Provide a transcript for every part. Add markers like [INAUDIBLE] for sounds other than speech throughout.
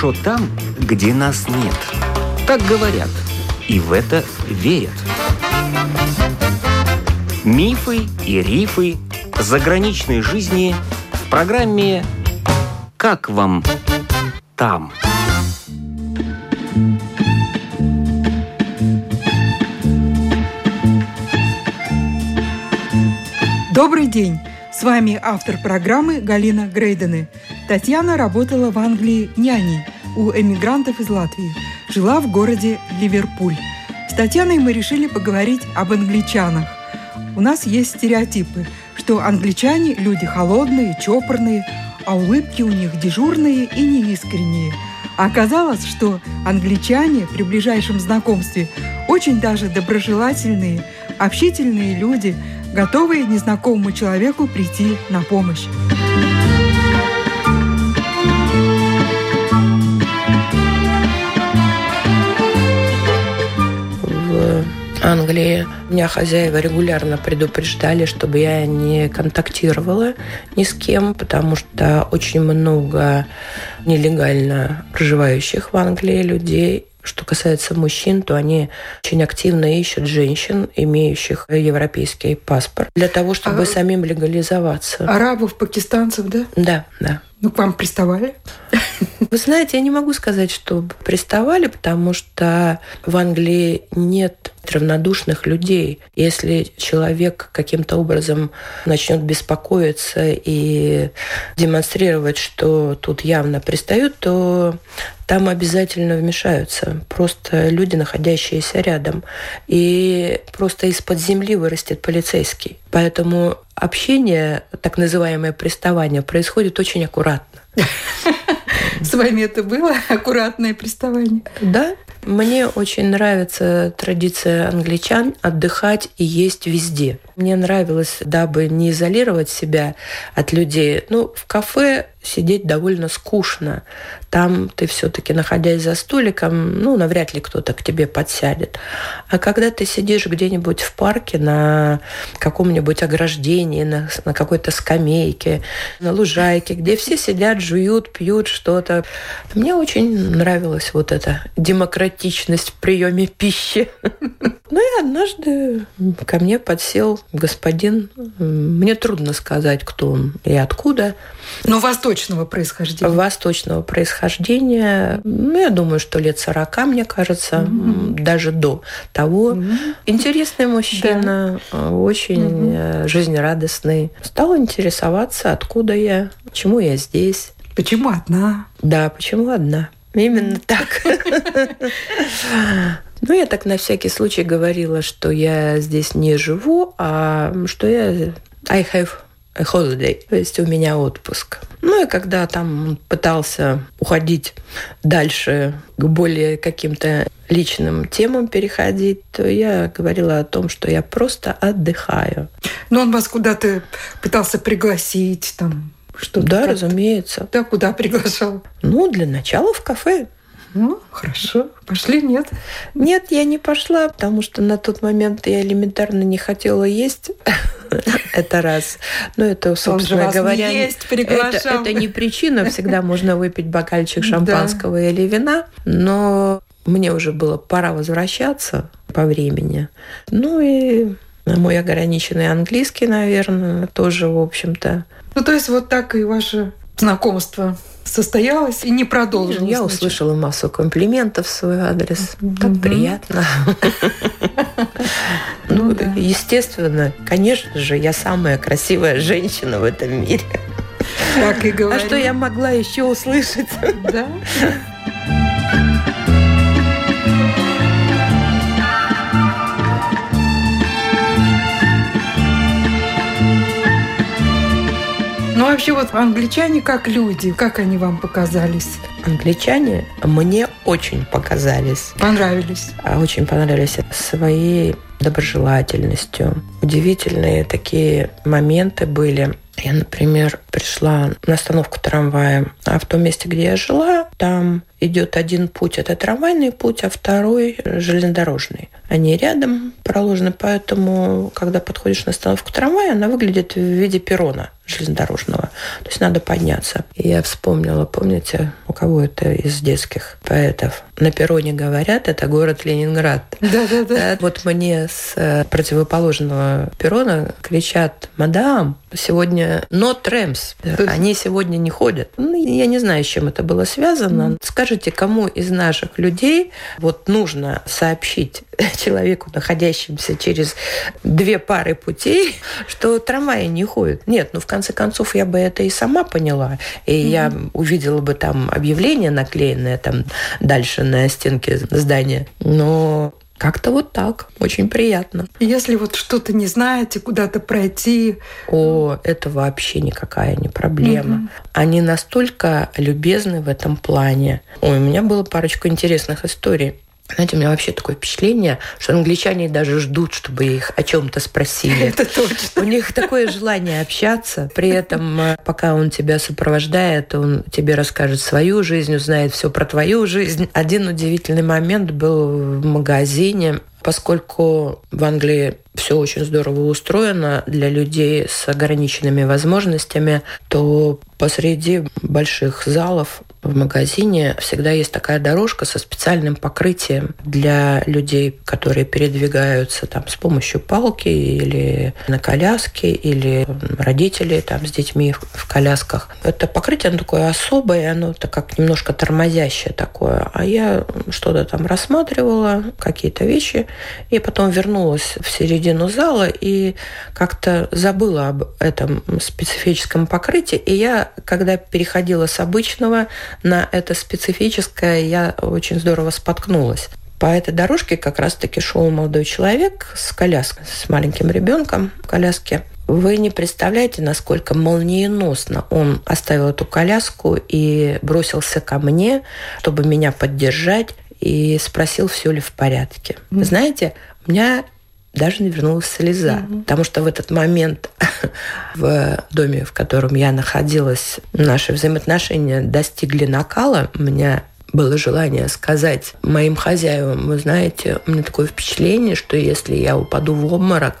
хорошо там, где нас нет. Так говорят, и в это верят. Мифы и рифы заграничной жизни в программе «Как вам там?». Добрый день! С вами автор программы Галина Грейдены. Татьяна работала в Англии няней у эмигрантов из Латвии. Жила в городе Ливерпуль. С Татьяной мы решили поговорить об англичанах. У нас есть стереотипы, что англичане – люди холодные, чопорные, а улыбки у них дежурные и неискренние. А оказалось, что англичане при ближайшем знакомстве очень даже доброжелательные, общительные люди – готовые незнакомому человеку прийти на помощь. Англии меня хозяева регулярно предупреждали, чтобы я не контактировала ни с кем, потому что очень много нелегально проживающих в Англии людей что касается мужчин, то они очень активно ищут женщин, имеющих европейский паспорт, для того, чтобы а... самим легализоваться. Арабов, пакистанцев, да? Да, да. Ну, к вам приставали? Вы знаете, я не могу сказать, что приставали, потому что в Англии нет равнодушных людей. Если человек каким-то образом начнет беспокоиться и демонстрировать, что тут явно пристают, то там обязательно вмешаются. Просто люди, находящиеся рядом. И просто из-под земли вырастет полицейский. Поэтому общение, так называемое приставание, происходит очень аккуратно. [LAUGHS] [LAUGHS] С вами это было аккуратное приставание? Да. Мне очень нравится традиция англичан отдыхать и есть везде. Мне нравилось, дабы не изолировать себя от людей. Ну, в кафе сидеть довольно скучно. Там ты все-таки, находясь за столиком, ну, навряд ли кто-то к тебе подсядет. А когда ты сидишь где-нибудь в парке на каком-нибудь ограждении, на, на какой-то скамейке, на лужайке, где все сидят, жуют, пьют что-то. Мне очень нравилась вот эта демократичность в приеме пищи. [LAUGHS] Ну и однажды ко мне подсел господин. Мне трудно сказать, кто он и откуда. Но восточного происхождения. Восточного происхождения. Ну, я думаю, что лет 40, мне кажется, mm-hmm. даже до того. Mm-hmm. Интересный мужчина, да. очень mm-hmm. жизнерадостный. Стал интересоваться, откуда я, почему я здесь. Почему одна? Да, почему одна. Именно так. Ну, я так на всякий случай говорила, что я здесь не живу, а что я I have holiday, то есть у меня отпуск. Ну и когда там пытался уходить дальше к более каким-то личным темам переходить, то я говорила о том, что я просто отдыхаю. Но он вас куда-то пытался пригласить, там, что Да, разумеется. Да, куда приглашал? Ну, для начала в кафе. Ну, хорошо. Пошли, нет? Нет, я не пошла, потому что на тот момент я элементарно не хотела есть. [LAUGHS] Это раз. Но это, собственно говоря, есть, это, это не причина. Всегда можно выпить бокальчик [LAUGHS] шампанского да. или вина. Но мне уже было пора возвращаться по времени. Ну и мой ограниченный английский, наверное, тоже, в общем-то. Ну, то есть вот так и ваше знакомство состоялось и не продолжилось. Я услышала массу комплиментов в свой адрес. Так приятно. [LAUGHS] Ну, естественно, конечно же, я самая красивая женщина в этом мире. Так и говорю. А что я могла еще услышать? Да. Ну, вообще, вот англичане как люди, как они вам показались? Англичане мне очень показались. Понравились? А, очень понравились своей доброжелательностью. Удивительные такие моменты были. Я, например, пришла на остановку трамвая, а в том месте, где я жила, там идет один путь, это трамвайный путь, а второй железнодорожный. Они рядом проложены, поэтому, когда подходишь на остановку трамвая, она выглядит в виде перрона железнодорожного. То есть надо подняться. И я вспомнила, помните, у кого это из детских поэтов? На перроне говорят, это город Ленинград. Да-да-да. Вот мне с э, противоположного перрона кричат, мадам, сегодня no trams. Они сегодня не ходят. Ну, я не знаю, с чем это было связано. Скажите, кому из наших людей вот нужно сообщить [LAUGHS] человеку, находящемуся через две пары путей, что трамваи не ходят? Нет, ну в конце концов я бы это и сама поняла. И mm-hmm. я увидела бы там объявление наклеенное там дальше на стенке здания. Но как-то вот так. Очень приятно. Если вот что-то не знаете, куда-то пройти. О, это вообще никакая не проблема. Угу. Они настолько любезны в этом плане. Ой, у меня было парочку интересных историй. Знаете, у меня вообще такое впечатление, что англичане даже ждут, чтобы их о чем-то спросили. Это точно. У них такое желание общаться. При этом, э, пока он тебя сопровождает, он тебе расскажет свою жизнь, узнает все про твою жизнь. Один удивительный момент был в магазине поскольку в Англии все очень здорово устроено для людей с ограниченными возможностями, то посреди больших залов в магазине всегда есть такая дорожка со специальным покрытием для людей, которые передвигаются там с помощью палки или на коляске, или родители там с детьми в колясках. Это покрытие, оно такое особое, оно так как немножко тормозящее такое. А я что-то там рассматривала, какие-то вещи, и потом вернулась в середину зала и как-то забыла об этом специфическом покрытии. И я, когда переходила с обычного на это специфическое я очень здорово споткнулась. По этой дорожке как раз-таки шел молодой человек с коляской, с маленьким ребенком в коляске. Вы не представляете, насколько молниеносно он оставил эту коляску и бросился ко мне, чтобы меня поддержать, и спросил, все ли в порядке. Mm. Знаете, у меня даже навернулась слеза. Mm-hmm. Потому что в этот момент [LAUGHS] в доме, в котором я находилась, наши взаимоотношения достигли накала. У меня было желание сказать моим хозяевам, вы знаете, у меня такое впечатление, что если я упаду в обморок,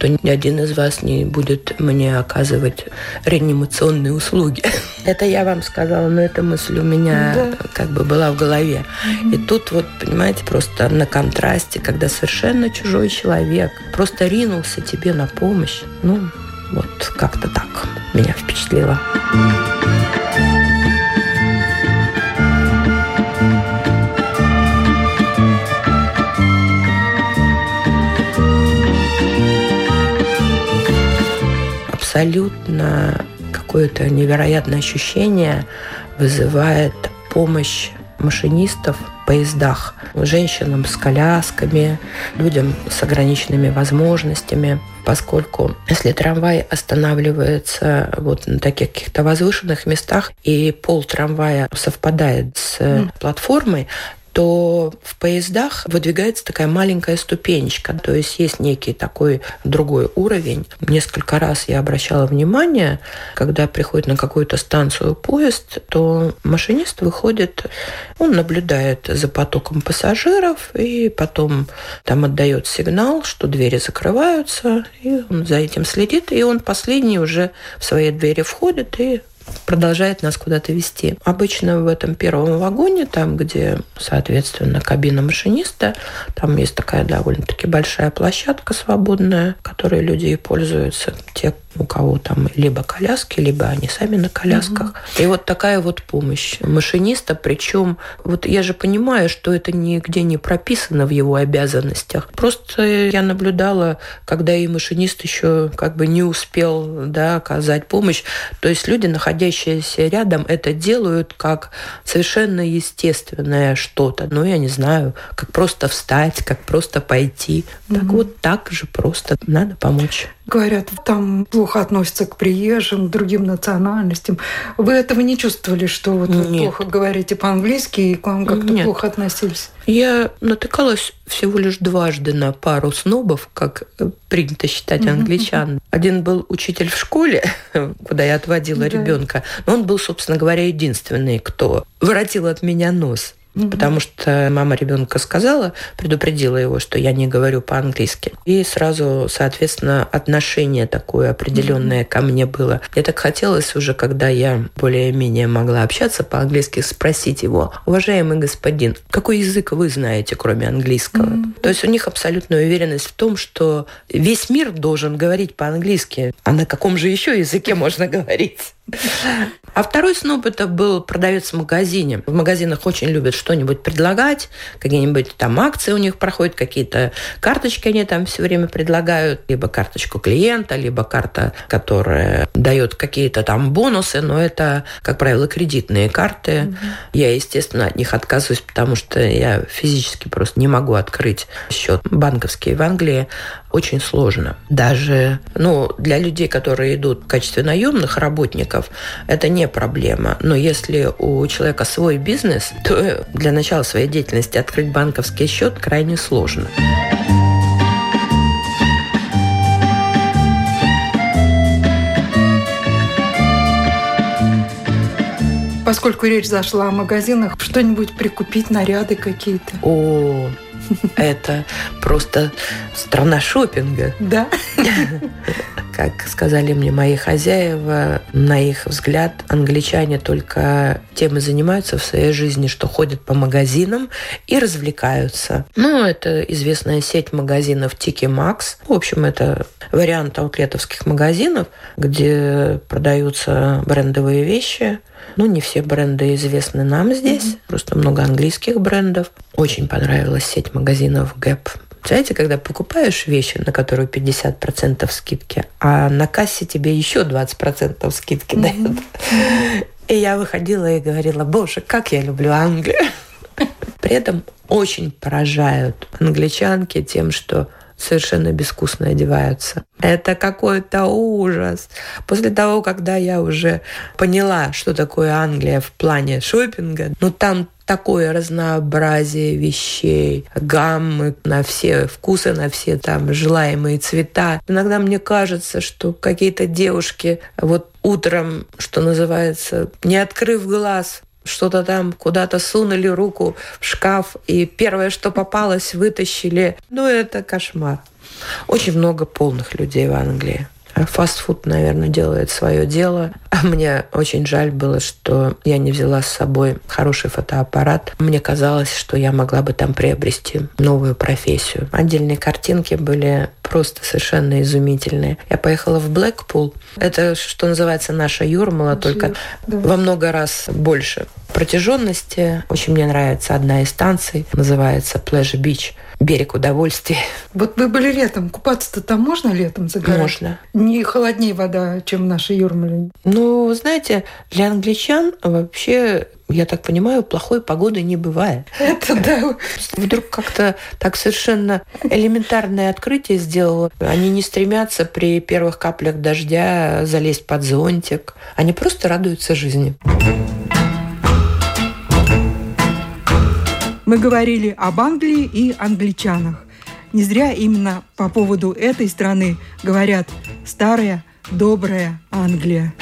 то ни один из вас не будет мне оказывать реанимационные услуги. [LAUGHS] Это я вам сказала, но эта мысль у меня да. как бы была в голове. И тут вот, понимаете, просто на контрасте, когда совершенно чужой человек просто ринулся тебе на помощь, ну, вот как-то так меня впечатлило. Абсолютно какое-то невероятное ощущение вызывает помощь машинистов в поездах, женщинам с колясками, людям с ограниченными возможностями, поскольку если трамвай останавливается вот на таких каких-то возвышенных местах и пол трамвая совпадает с mm. платформой, то в поездах выдвигается такая маленькая ступенечка, то есть есть некий такой другой уровень. Несколько раз я обращала внимание, когда приходит на какую-то станцию поезд, то машинист выходит, он наблюдает за потоком пассажиров и потом там отдает сигнал, что двери закрываются, и он за этим следит, и он последний уже в свои двери входит и продолжает нас куда-то вести. Обычно в этом первом вагоне, там, где, соответственно, кабина машиниста, там есть такая довольно-таки большая площадка свободная, которой люди и пользуются. Те, у кого там либо коляски, либо они сами на колясках. Угу. И вот такая вот помощь машиниста, причем вот я же понимаю, что это нигде не прописано в его обязанностях. Просто я наблюдала, когда и машинист еще как бы не успел да, оказать помощь. То есть люди, находящиеся рядом, это делают как совершенно естественное что-то. Ну, я не знаю, как просто встать, как просто пойти. Угу. Так вот так же просто надо помочь. Говорят, там плохо относятся к приезжим, к другим национальностям. Вы этого не чувствовали, что вот вы плохо говорите по-английски и к вам как-то Нет. плохо относились? Я натыкалась всего лишь дважды на пару снобов, как принято считать англичан. Один был учитель в школе, [LAUGHS] куда я отводила Да. ребенка, но он был, собственно говоря, единственный, кто воротил от меня нос. Потому что мама ребенка сказала, предупредила его, что я не говорю по-английски. И сразу, соответственно, отношение такое определенное ко мне было. Мне так хотелось уже, когда я более-менее могла общаться по-английски, спросить его, уважаемый господин, какой язык вы знаете, кроме английского? То есть у них абсолютная уверенность в том, что весь мир должен говорить по-английски. А на каком же еще языке можно говорить? А второй сноб это был продавец в магазине. В магазинах очень любят что-нибудь предлагать, какие-нибудь там акции у них проходят, какие-то карточки они там все время предлагают, либо карточку клиента, либо карта, которая дает какие-то там бонусы, но это, как правило, кредитные карты. Я, естественно, от них отказываюсь, потому что я физически просто не могу открыть счет банковский в Англии. Очень сложно. Даже ну, для людей, которые идут в качестве наемных работников, это не проблема. Но если у человека свой бизнес, то для начала своей деятельности открыть банковский счет крайне сложно. Поскольку речь зашла о магазинах, что-нибудь прикупить, наряды какие-то? О, это просто страна шопинга. Да? [LAUGHS] Как сказали мне мои хозяева, на их взгляд, англичане только тем и занимаются в своей жизни, что ходят по магазинам и развлекаются. Ну, это известная сеть магазинов Тики Макс. В общем, это вариант аутлетовских магазинов, где продаются брендовые вещи. Ну, не все бренды известны нам здесь, просто много английских брендов. Очень понравилась сеть магазинов Gap. Знаете, когда покупаешь вещи, на которую 50% скидки, а на кассе тебе еще 20% скидки дают. И я выходила и говорила, боже, как я люблю Англию. При этом очень поражают англичанки тем, что совершенно безвкусно одеваются. Это какой-то ужас. После того, когда я уже поняла, что такое Англия в плане шопинга, ну там такое разнообразие вещей, гаммы на все вкусы, на все там желаемые цвета. Иногда мне кажется, что какие-то девушки вот утром, что называется, не открыв глаз, что-то там куда-то сунули руку в шкаф, и первое, что попалось, вытащили. Ну, это кошмар. Очень много полных людей в Англии. Фастфуд, наверное, делает свое дело. А мне очень жаль было, что я не взяла с собой хороший фотоаппарат. Мне казалось, что я могла бы там приобрести новую профессию. Отдельные картинки были просто совершенно изумительные. Я поехала в Блэкпул. Это, что называется, наша Юрмала, только да. во много раз больше протяженности. Очень мне нравится одна из станций, называется Pleasure Beach берег удовольствия. Вот вы были летом. Купаться-то там можно летом загорать? Можно. Не холоднее вода, чем в нашей Юрмале? Ну, знаете, для англичан вообще я так понимаю, плохой погоды не бывает. Это да. Вдруг как-то так совершенно элементарное открытие сделало. Они не стремятся при первых каплях дождя залезть под зонтик. Они просто радуются жизни. Мы говорили об Англии и англичанах. Не зря именно по поводу этой страны говорят «старая, добрая Англия».